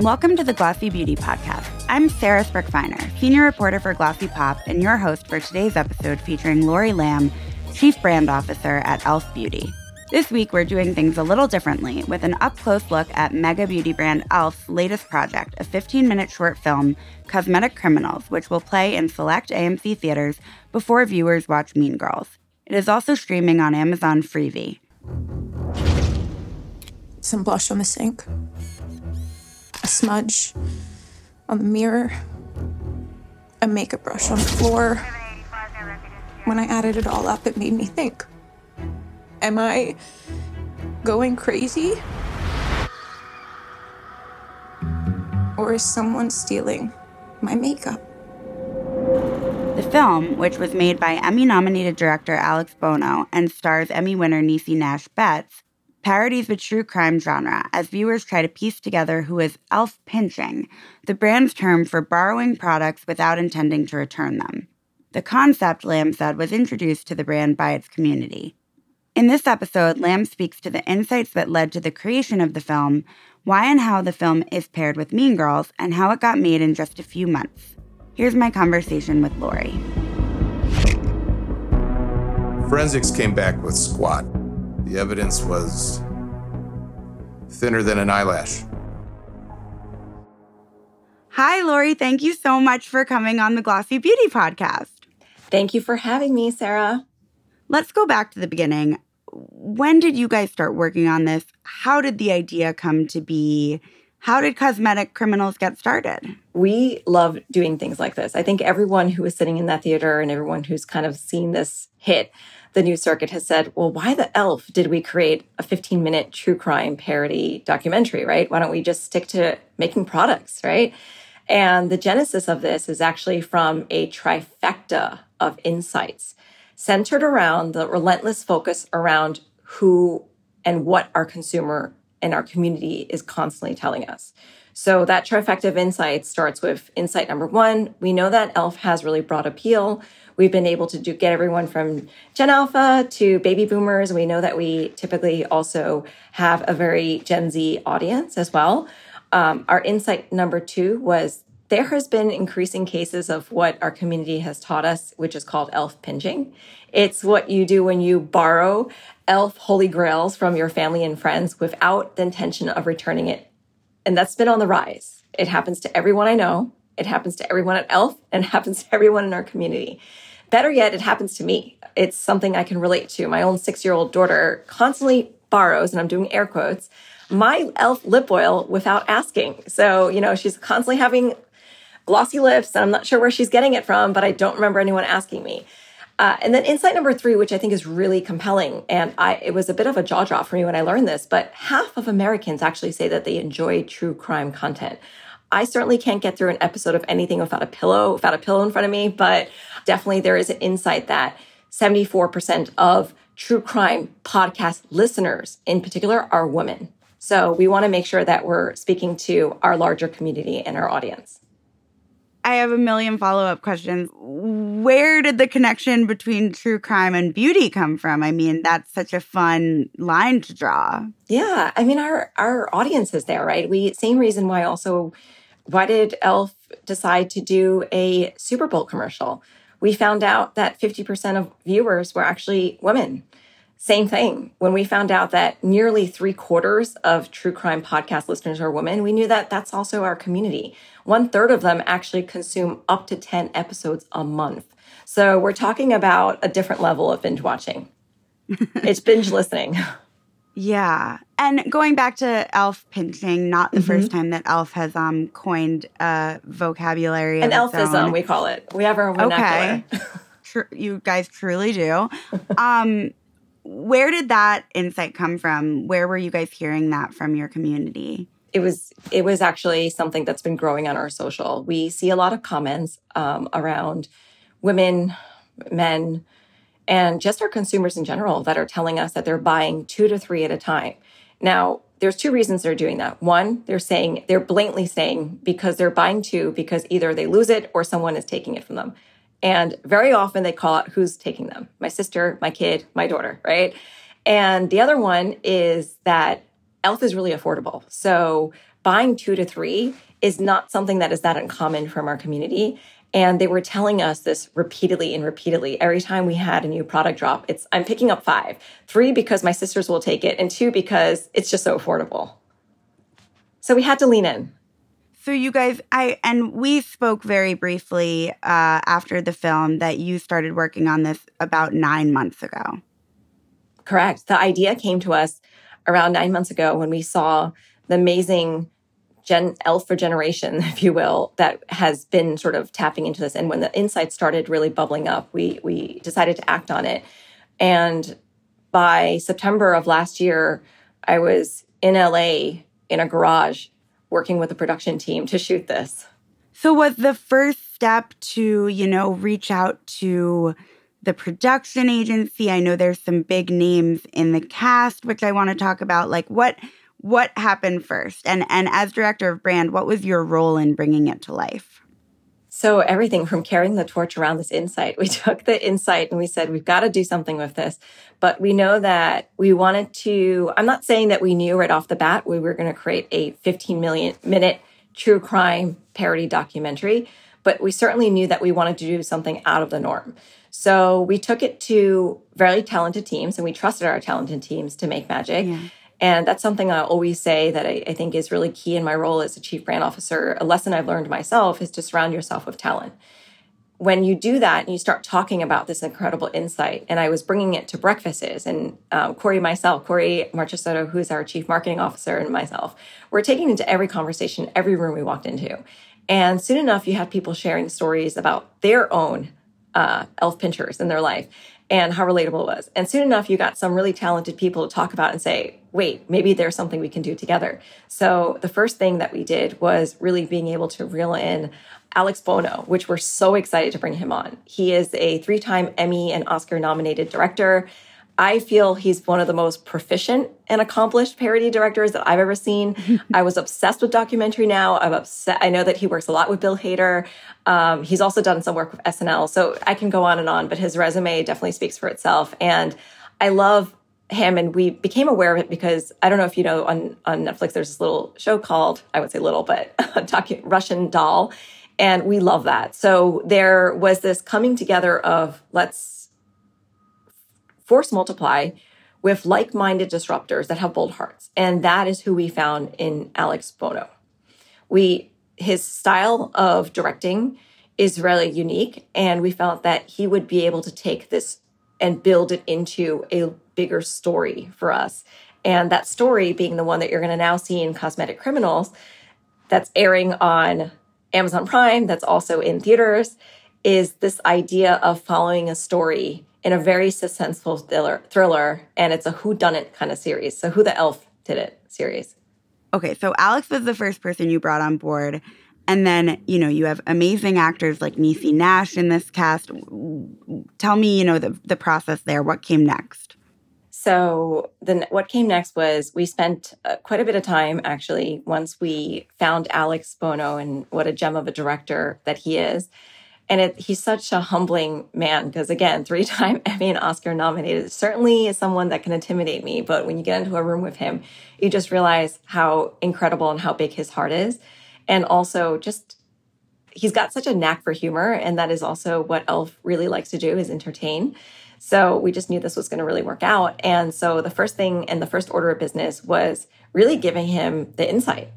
and welcome to the Glossy Beauty Podcast. I'm Sarah Spruch-Feiner, senior reporter for Glossy Pop, and your host for today's episode featuring Laurie Lam, Chief Brand Officer at e.l.f. Beauty. This week, we're doing things a little differently with an up close look at mega beauty brand e.l.f.'s latest project, a 15 minute short film, Cosmetic Criminals, which will play in select AMC theaters before viewers watch Mean Girls. It is also streaming on Amazon Freevee. Some blush on the sink, a smudge on the mirror, a makeup brush on the floor. When I added it all up, it made me think. Am I going crazy? Or is someone stealing my makeup? The film, which was made by Emmy nominated director Alex Buono and stars Emmy winner Niecy Nash Betts, parodies the true crime genre as viewers try to piece together who is elf pinching, the brand's term for borrowing products without intending to return them. The concept, Lam said, was introduced to the brand by its community. In this episode, Lam speaks to the insights that led to the creation of the film, why and how the film is paired with Mean Girls, and how it got made in just a few months. Here's my conversation with Laurie. Forensics came back with squat. The evidence was thinner than an eyelash. Hi, Laurie. Thank you so much for coming on the Glossy Beauty podcast. Thank you for having me, Sarah. Let's go back to the beginning. When did you guys start working on this? How did the idea come to be? How did Cosmetic Criminals get started? We love doing things like this. I think everyone who is sitting in that theater and everyone who's kind of seen this hit the new circuit has said, well, why the elf did we create a 15 minute true crime parody documentary, right? Why don't we just stick to making products, right? And the genesis of this is actually from a trifecta of insights centered around the relentless focus around who and what our consumer and our community is constantly telling us. So that trifecta of insights starts with insight number one. We know that ELF has really broad appeal. We've been able to do, get everyone from Gen Alpha to baby boomers. We know that we typically also have a very Gen Z audience as well. Um, our insight number two was there has been increasing cases of what our community has taught us, which is called elf pinching. It's what you do when you borrow elf holy grails from your family and friends without the intention of returning it. And that's been on the rise. It happens to everyone I know. It happens to everyone at Elf and happens to everyone in our community. Better yet, it happens to me. It's something I can relate to. My own six year old daughter constantly borrows, and I'm doing air quotes, my elf lip oil without asking. So, you know, she's constantly having glossy lips, and I'm not sure where she's getting it from, but I don't remember anyone asking me. Uh, and then insight number three, which I think is really compelling, and I it was a bit of a jaw drop for me when I learned this, but half of Americans actually say that they enjoy true crime content. I certainly can't get through an episode of anything without a pillow, without a pillow in front of me, but definitely there is an insight that 74% of true crime podcast listeners in particular are women. So we want to make sure that we're speaking to our larger community and our audience. I have a million follow up questions. Where did the connection between true crime and beauty come from? I mean, that's such a fun line to draw. Yeah, I mean, our our audience is there, right? We same reason why also why did Elf decide to do a Super Bowl commercial? We found out that 50% of viewers were actually women. Same thing. When we found out that nearly three quarters of true crime podcast listeners are women, we knew that that's also our community. One third of them actually consume up to 10 episodes a month. So we're talking about a different level of binge watching. it's binge listening. Yeah. And going back to elf pinching, not the mm-hmm. first time that elf has um coined a vocabulary. An elfism, we call it. We have our vernacular. Okay. Tr- you guys truly do. um where did that insight come from? Where were you guys hearing that from your community? It was it was actually something that's been growing on our social. We see a lot of comments um, around women, men, and just our consumers in general that are telling us that they're buying two to three at a time. Now, there's two reasons they're doing that. One, they're saying they're blatantly saying because they're buying two because either they lose it or someone is taking it from them. And very often they call out who's taking them my sister, my kid, my daughter, right? And the other one is that ELF is really affordable. So buying two to three is not something that is that uncommon from our community. And they were telling us this repeatedly and repeatedly. Every time we had a new product drop, it's I'm picking up five. Three because my sisters will take it, and two because it's just so affordable. So we had to lean in. So you guys, I and we spoke very briefly uh, after the film that you started working on this about nine months ago. Correct. The idea came to us around nine months ago when we saw the amazing Gen Elf for generation, if you will, that has been sort of tapping into this. And when the insights started really bubbling up, we we decided to act on it. And by September of last year, I was in LA in a garage working with the production team to shoot this. So was the first step to, you know, reach out to the production agency? I know there's some big names in the cast, which I want to talk about. Like what what happened first? And and as director of brand, what was your role in bringing it to life? So everything from carrying the torch around this insight, we took the insight and we said we've got to do something with this. But we know that we wanted to I'm not saying that we knew right off the bat we were going to create a 15 million minute true crime parody documentary, but we certainly knew that we wanted to do something out of the norm. So we took it to very talented teams and we trusted our talented teams to make magic. Yeah. And that's something I always say that I, I, think is really key in my role as a chief brand officer. A lesson I've learned myself is to surround yourself with talent. When you do that and you start talking about this incredible insight, and I was bringing it to breakfasts, and um, Kory, myself, Kory Marchisotto, who's our chief marketing officer, and myself, we're taking into every conversation, every room we walked into. And soon enough, you had people sharing stories about their own uh, elf pinchers in their life and how relatable it was. And soon enough, you got some really talented people to talk about and say, wait, maybe there's something we can do together. So the first thing that we did was really being able to reel in Alex Buono, which we're so excited to bring him on. He is a three time Emmy and Oscar nominated director. I feel he's one of the most proficient and accomplished parody directors that I've ever seen. I was obsessed with documentary now. I'm upset. I know that he works a lot with Bill Hader. Um, he's also done some work with SNL. So I can go on and on, but his resume definitely speaks for itself. And I love him and we became aware of it because I don't know if you know on, on Netflix, there's this little show called, I would say little, but docu- Russian doll. And we love that. So there was this coming together of let's force multiply with like minded disruptors that have bold hearts. And that is who we found in Alex Buono. We, his style of directing is really unique. And we felt that he would be able to take this and build it into a bigger story for us. And that story being the one that you're going to now see in Cosmetic Criminals, that's airing on Amazon Prime, that's also in theaters, is this idea of following a story in a very suspenseful thriller, thriller and it's a who done it kind of series. So who the elf did it series. Okay, so Alex was the first person you brought on board. And then, you know, you have amazing actors like Niecy Nash in this cast. Tell me, you know, the, the process there. What came next? So, then what came next was we spent uh, quite a bit of time actually once we found Alex Buono and what a gem of a director that he is and it, he's such a humbling man because, again, three time Emmy and Oscar nominated, certainly is someone that can intimidate me. But when you get into a room with him, you just realize how incredible and how big his heart is. And also, just he's got such a knack for humor. And that is also what Elf really likes to do is entertain. So we just knew this was going to really work out. And so the first thing and the first order of business was really giving him the insight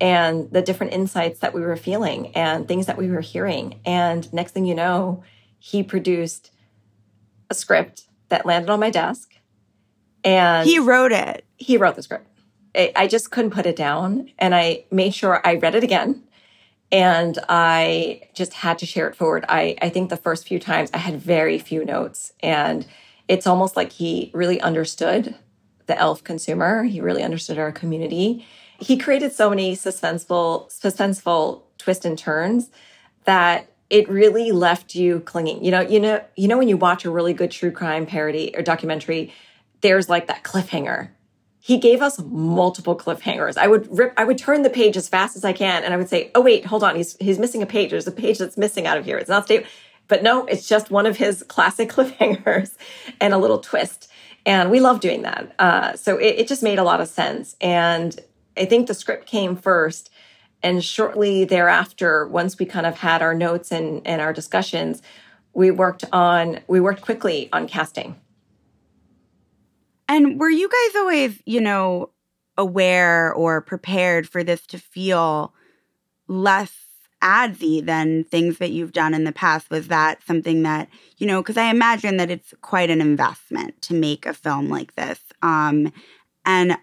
and the different insights that we were feeling and things that we were hearing. And next thing you know, he produced a script that landed on my desk. And he wrote it. He wrote the script. I just couldn't put it down. And I made sure I read it again. And I just had to share it forward. I, I think the first few times I had very few notes. And it's almost like he really understood the elf consumer. He really understood our community he created so many suspenseful, suspenseful twists and turns that it really left you clinging. You know, you know, you know when you watch a really good true crime parody or documentary, there's like that cliffhanger. He gave us multiple cliffhangers. I would rip, I would turn the page as fast as I can, and I would say, "Oh wait, hold on, he's he's missing a page. There's a page that's missing out of here. It's not stable." But no, it's just one of his classic cliffhangers and a little twist. And we love doing that. Uh, so it, it just made a lot of sense. And I think the script came first. And shortly thereafter, once we kind of had our notes and, and our discussions, we worked on we worked quickly on casting. And were you guys always, you know, aware or prepared for this to feel less adsy than things that you've done in the past? Was that something that, you know, because I imagine that it's quite an investment to make a film like this. Um, and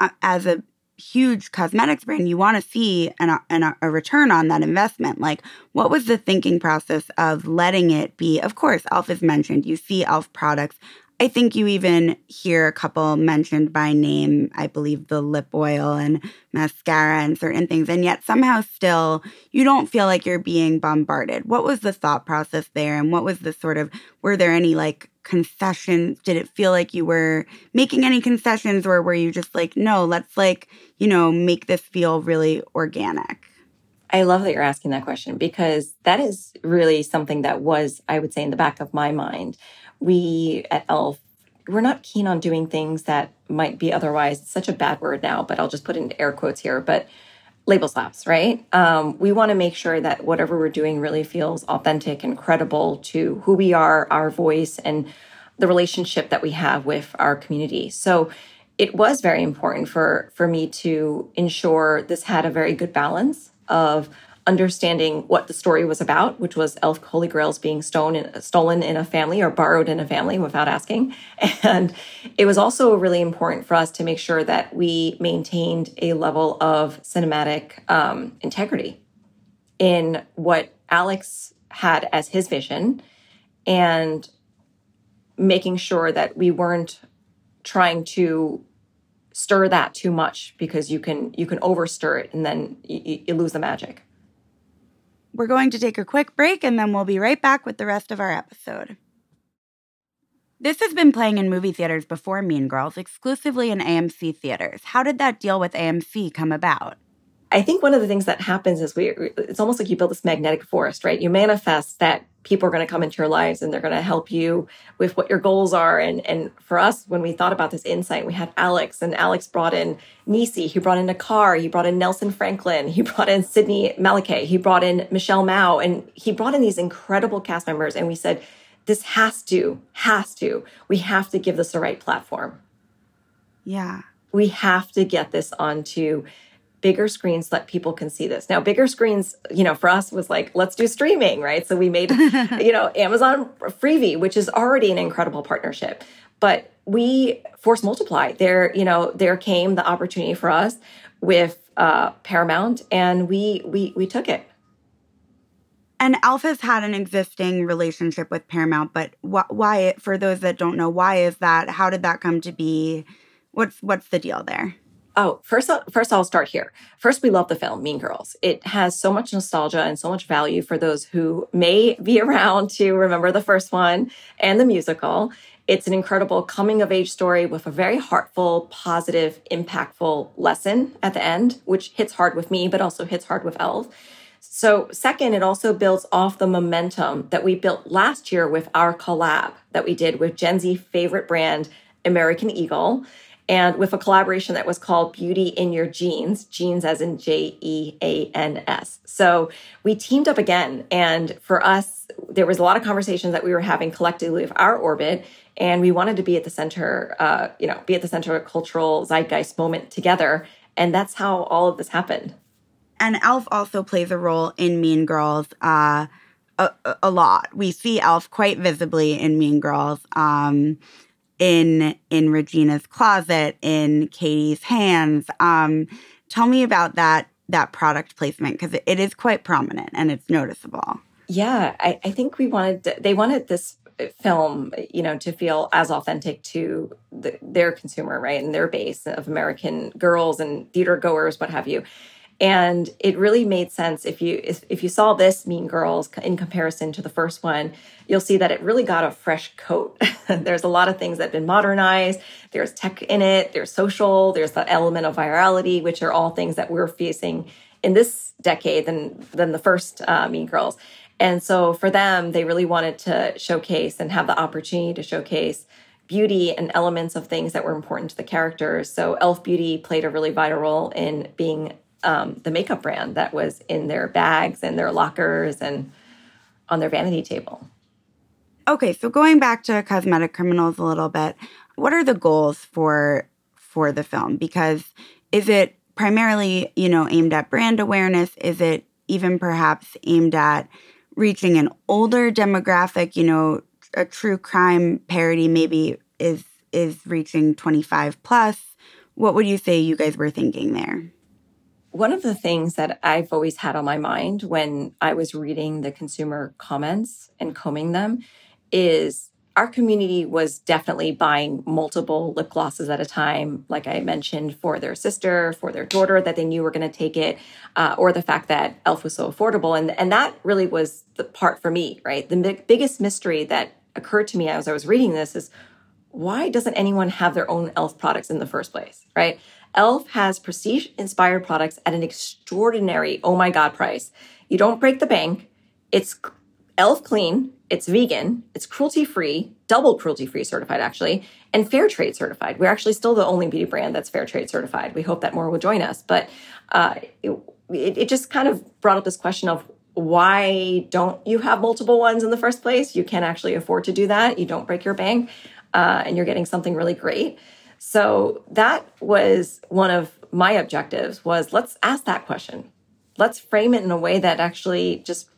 uh, as a huge cosmetics brand, you want to see an, an, a return on that investment. Like, what was the thinking process of letting it be? Of course, e.l.f. is mentioned. You see e.l.f. products. I think you even hear a couple mentioned by name, I believe the lip oil and mascara and certain things. And yet somehow still you don't feel like you're being bombarded. What was the thought process there? And what was the sort of, were there any like concessions? Did it feel like you were making any concessions or were you just like, no, let's like, you know, make this feel really organic? I love that you're asking that question because that is really something that was, I would say, in the back of my mind we at ELF, we're not keen on doing things that might be otherwise such a bad word now, but I'll just put in air quotes here, but label slaps, right? Um, we want to make sure that whatever we're doing really feels authentic and credible to who we are, our voice, and the relationship that we have with our community. So it was very important for for me to ensure this had a very good balance of understanding what the story was about, which was elf holy grails being stolen, stolen in a family or borrowed in a family without asking. And it was also really important for us to make sure that we maintained a level of cinematic um, integrity in what Alex had as his vision and making sure that we weren't trying to stir that too much because you can you can overstir it and then you, you lose the magic. We're going to take a quick break and then we'll be right back with the rest of our episode. This has been playing in movie theaters before Mean Girls, exclusively in AMC theaters. How did that deal with AMC come about? I think one of the things that happens is we it's almost like you build this magnetic forest, right? You manifest that people are going to come into your lives and they're going to help you with what your goals are. And and for us, when we thought about this insight, we had Alex and Alex brought in Niecy, he brought in Nakar, he brought in Nelson Franklin, he brought in Sydney Malake, he brought in Michelle Mao, and he brought in these incredible cast members. And we said, this has to, has to, we have to give this the right platform. Yeah. We have to get this onto bigger screens so that people can see this. Now, bigger screens, you know, for us was like, let's do streaming, right? So we made, you know, Amazon Freevee, which is already an incredible partnership. But we force multiply. There, you know, there came the opportunity for us with uh, Paramount, and we we we took it. And Elf's had an existing relationship with Paramount, but wh- why? For those that don't know, why is that? How did that come to be? What's what's the deal there? Oh, first, first I'll start here. First, we love the film Mean Girls. It has so much nostalgia and so much value for those who may be around to remember the first one and the musical. It's an incredible coming of age story with a very heartful, positive, impactful lesson at the end, which hits hard with me, but also hits hard with ELF. So, second, it also builds off the momentum that we built last year with our collab that we did with Gen Z favorite brand, American Eagle and with a collaboration that was called Beauty in Your Jeans, jeans as in J E A N S. So we teamed up again. And for us, there was a lot of conversations that we were having collectively with our orbit. And we wanted to be at the center, uh, you know, be at the center of a cultural zeitgeist moment together. And that's how all of this happened. And Elf also plays a role in Mean Girls. Uh, a, a lot. We see Elf quite visibly in Mean Girls. Um, in in Regina's closet, in Cady's hands. Um, tell me about that that product placement because it, is quite prominent and it's noticeable. Yeah, I, I think we wanted they wanted this film, you know, to feel as authentic to the, their consumer, right, and their base of American girls and theater goers, what have you. And it really made sense if you if, if you saw this Mean Girls in comparison to the first one, you'll see that it really got a fresh coat. there's a lot of things that have been modernized. There's tech in it. There's social. There's the element of virality, which are all things that we're facing in this decade than than the first uh, Mean Girls. And so for them, they really wanted to showcase and have the opportunity to showcase beauty and elements of things that were important to the characters. So Elf Beauty played a really vital role in being um, the makeup brand that was in their bags and their lockers and on their vanity table. Okay, so going back to cosmetic criminals a little bit, what are the goals for for the film? Because is it primarily, you know, aimed at brand awareness? Is it even perhaps aimed at reaching an older demographic, you know, a true crime parody maybe is is reaching 25 plus. What would you say you guys were thinking there? One of the things that I've always had on my mind when I was reading the consumer comments and combing them is our community was definitely buying multiple lip glosses at a time, like I mentioned, for their sister, for their daughter that they knew were going to take it, uh, or the fact that Elf was so affordable. And, and that really was the part for me, right? The big, biggest mystery that occurred to me as I was reading this is why doesn't anyone have their own Elf products in the first place, right? Elf has prestige inspired products at an extraordinary, oh my God, price. You don't break the bank. It's Elf clean, it's vegan, it's cruelty free, double cruelty free certified actually, and fair trade certified. We're actually still the only beauty brand that's fair trade certified. We hope that more will join us. But uh, it, it just kind of brought up this question of why don't you have multiple ones in the first place? You can actually afford to do that. You don't break your bank, uh, and you're getting something really great. So that was one of my objectives was let's ask that question. Let's frame it in a way that actually just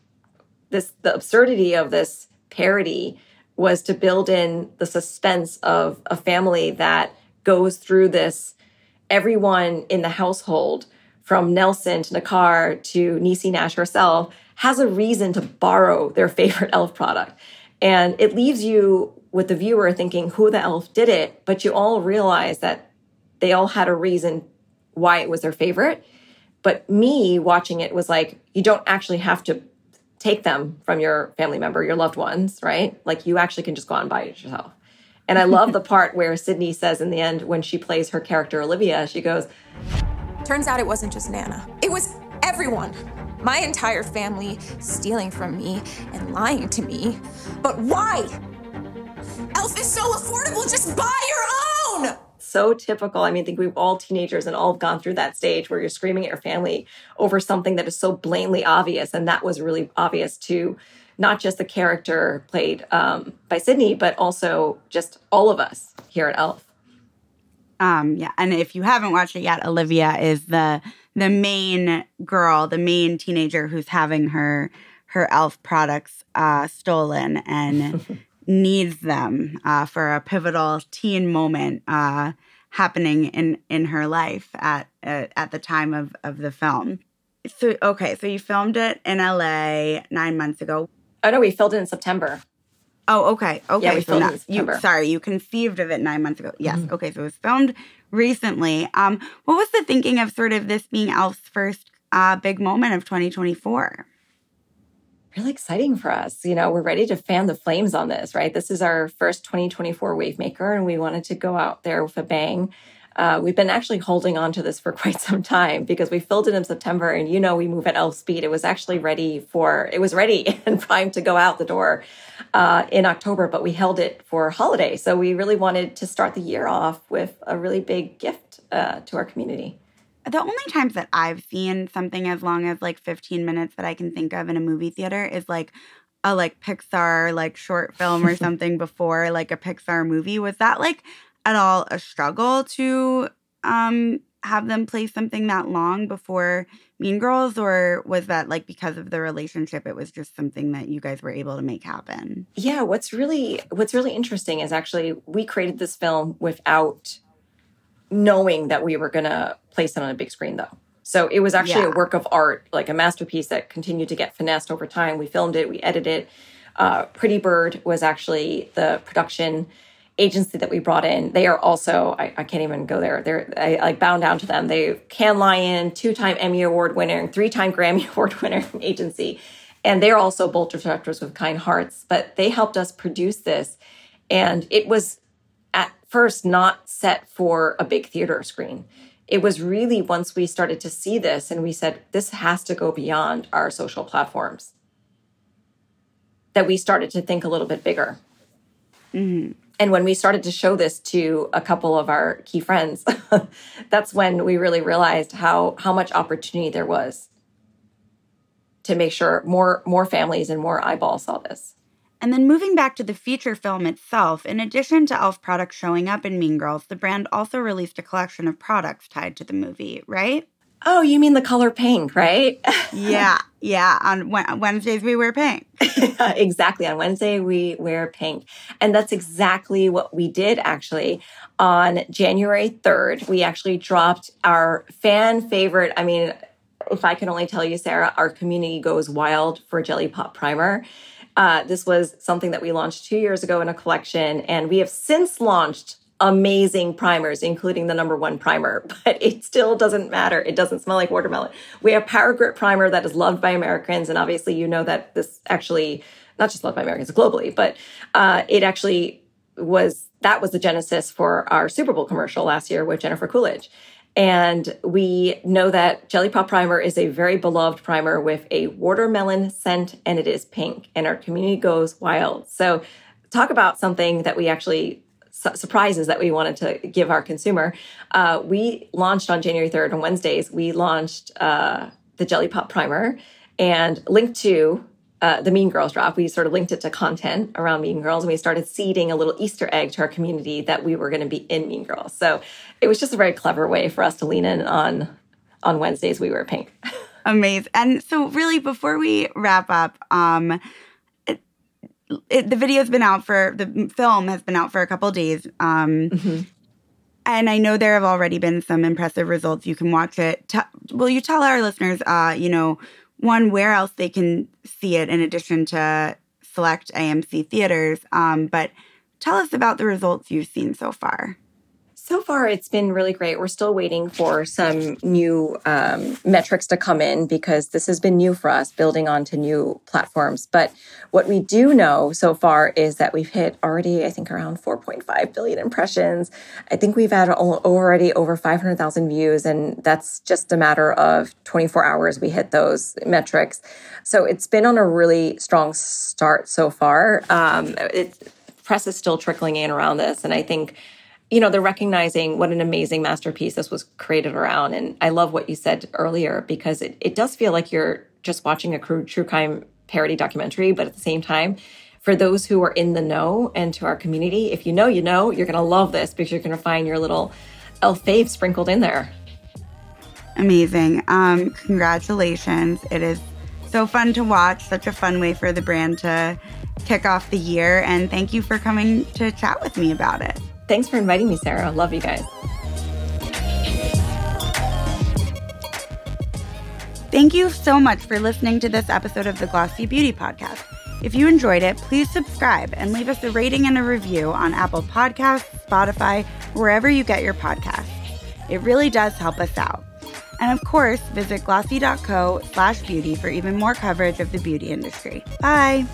this the absurdity of this parody was to build in the suspense of a family that goes through this everyone in the household from Nelson to Nakar to Niecy Nash herself has a reason to borrow their favorite elf product. And it leaves you with the viewer thinking who the elf did it, but you all realize that they all had a reason why it was their favorite. But me watching it was like, you don't actually have to take them from your family member, your loved ones, right? Like you actually can just go out and buy it yourself. And I love the part where Sydney says in the end, when she plays her character Olivia, she goes, Turns out it wasn't just Nana, it was everyone my entire family stealing from me and lying to me. But why? Elf is so affordable, just buy your own! So typical. I mean, I think we've all teenagers and all have gone through that stage where you're screaming at your family over something that is so blatantly obvious. And that was really obvious to not just the character played um, by Sydney, but also just all of us here at Elf. Um, yeah, and if you haven't watched it yet, Olivia is the the main girl, the main teenager who's having her her elf products uh, stolen and needs them uh, for a pivotal teen moment uh, happening in in her life at uh, at the time of of the film. So okay, so you filmed it in LA nine months ago. Oh no, we filmed it in September. Oh, okay. Okay. Yeah, we so filmed it in you sorry, you conceived of it nine months ago. Yes. Mm-hmm. Okay. So it was filmed recently. Um, what was the thinking of sort of this being Elf's first uh, big moment of 2024? Really exciting for us. You know, we're ready to fan the flames on this, right? This is our first 2024 Wavemaker, and we wanted to go out there with a bang. Uh, we've been actually holding on to this for quite some time because we filled it in September, and you know we move at elf speed. It was actually ready for it was ready and primed to go out the door uh, in October, but we held it for holiday. So we really wanted to start the year off with a really big gift uh, to our community. The only times that I've seen something as long as like 15 minutes that I can think of in a movie theater is like a like Pixar like short film or something before like a Pixar movie. Was that like at all a struggle to um have them play something that long before Mean Girls or was that like because of the relationship it was just something that you guys were able to make happen? Yeah, what's really what's really interesting is actually we created this film without knowing that we were going to place it on a big screen though. So it was actually Yeah. a work of art, like a masterpiece that continued to get finessed over time. We filmed it, we edited it. Uh, Pretty Bird was actually the production agency that we brought in. They are also, I, I can't even go there. They're I, like bound down to them. They Cannes Lion, two time Emmy Award winner, three time Grammy Award winner agency. And they're also bolt directors with Kind Hearts, but they helped us produce this. And it was first not set for a big theater screen. It was really once we started to see this and we said, this has to go beyond our social platforms, that we started to think a little bit bigger. Mm-hmm. And when we started to show this to a couple of our key friends, that's when we really realized how how much opportunity there was to make sure more more families and more eyeballs saw this. And then moving back to the feature film itself, in addition to e.l.f. products showing up in Mean Girls, the brand also released a collection of products tied to the movie, right? Oh, you mean the color pink, right? yeah, yeah. On Wednesdays, we wear pink. exactly. On Wednesday, we wear pink. And that's exactly what we did actually. On January 3rd, we actually dropped our fan favorite. I mean, if I can only tell you, Sarah, our community goes wild for Jelly Pop Primer. Uh, this was something that we launched two years ago in a collection, and we have since launched amazing primers, including the number one primer, but it still doesn't matter. It doesn't smell like watermelon. We have Power Grip Primer that is loved by Americans. And obviously, you know that this actually, not just loved by Americans globally, but uh, it actually was, that was the genesis for our Super Bowl commercial last year with Jennifer Coolidge. And we know that Jelly Pop Primer is a very beloved primer with a watermelon scent and it is pink and our community goes wild. So talk about something that we actually surprises that we wanted to give our consumer. Uh, we launched on January 3rd on Wednesdays, we launched uh, the Jelly Pop Primer and linked to uh, the Mean Girls drop. We sort of linked it to content around Mean Girls and we started seeding a little Easter egg to our community that we were going to be in Mean Girls. So it was just a very clever way for us to lean in on on Wednesdays we wear pink. Amazing. And so really before we wrap up, um, it, the video's been out for the film has been out for a couple days. Um, mm-hmm. And I know there have already been some impressive results. You can watch it. T- will you tell our listeners, uh, you know, one where else they can see it in addition to select AMC theaters? Um, but tell us about the results you've seen so far. So far, it's been really great. We're still waiting for some new um, metrics to come in because this has been new for us, building onto new platforms. But what we do know so far is that we've hit already, I think, around 4.5 billion impressions. I think we've had already over 500,000 views, and that's just a matter of 24 hours we hit those metrics. So it's been on a really strong start so far. Um, it, press is still trickling in around this, and I think you know, they're recognizing what an amazing masterpiece this was created around. And I love what you said earlier because it, it does feel like you're just watching a true, true crime parody documentary, but at the same time, for those who are in the know and to our community, if you know, you know, you're going to love this because you're going to find your little elf fave sprinkled in there. Amazing. Um, congratulations. It is so fun to watch, such a fun way for the brand to kick off the year. And thank you for coming to chat with me about it. Thanks for inviting me, Sarah. Love you guys. Thank you so much for listening to this episode of the Glossy Beauty Podcast. If you enjoyed it, please subscribe and leave us a rating and a review on Apple Podcasts, Spotify, wherever you get your podcasts. It really does help us out. And of course, visit glossy.co slash beauty for even more coverage of the beauty industry. Bye!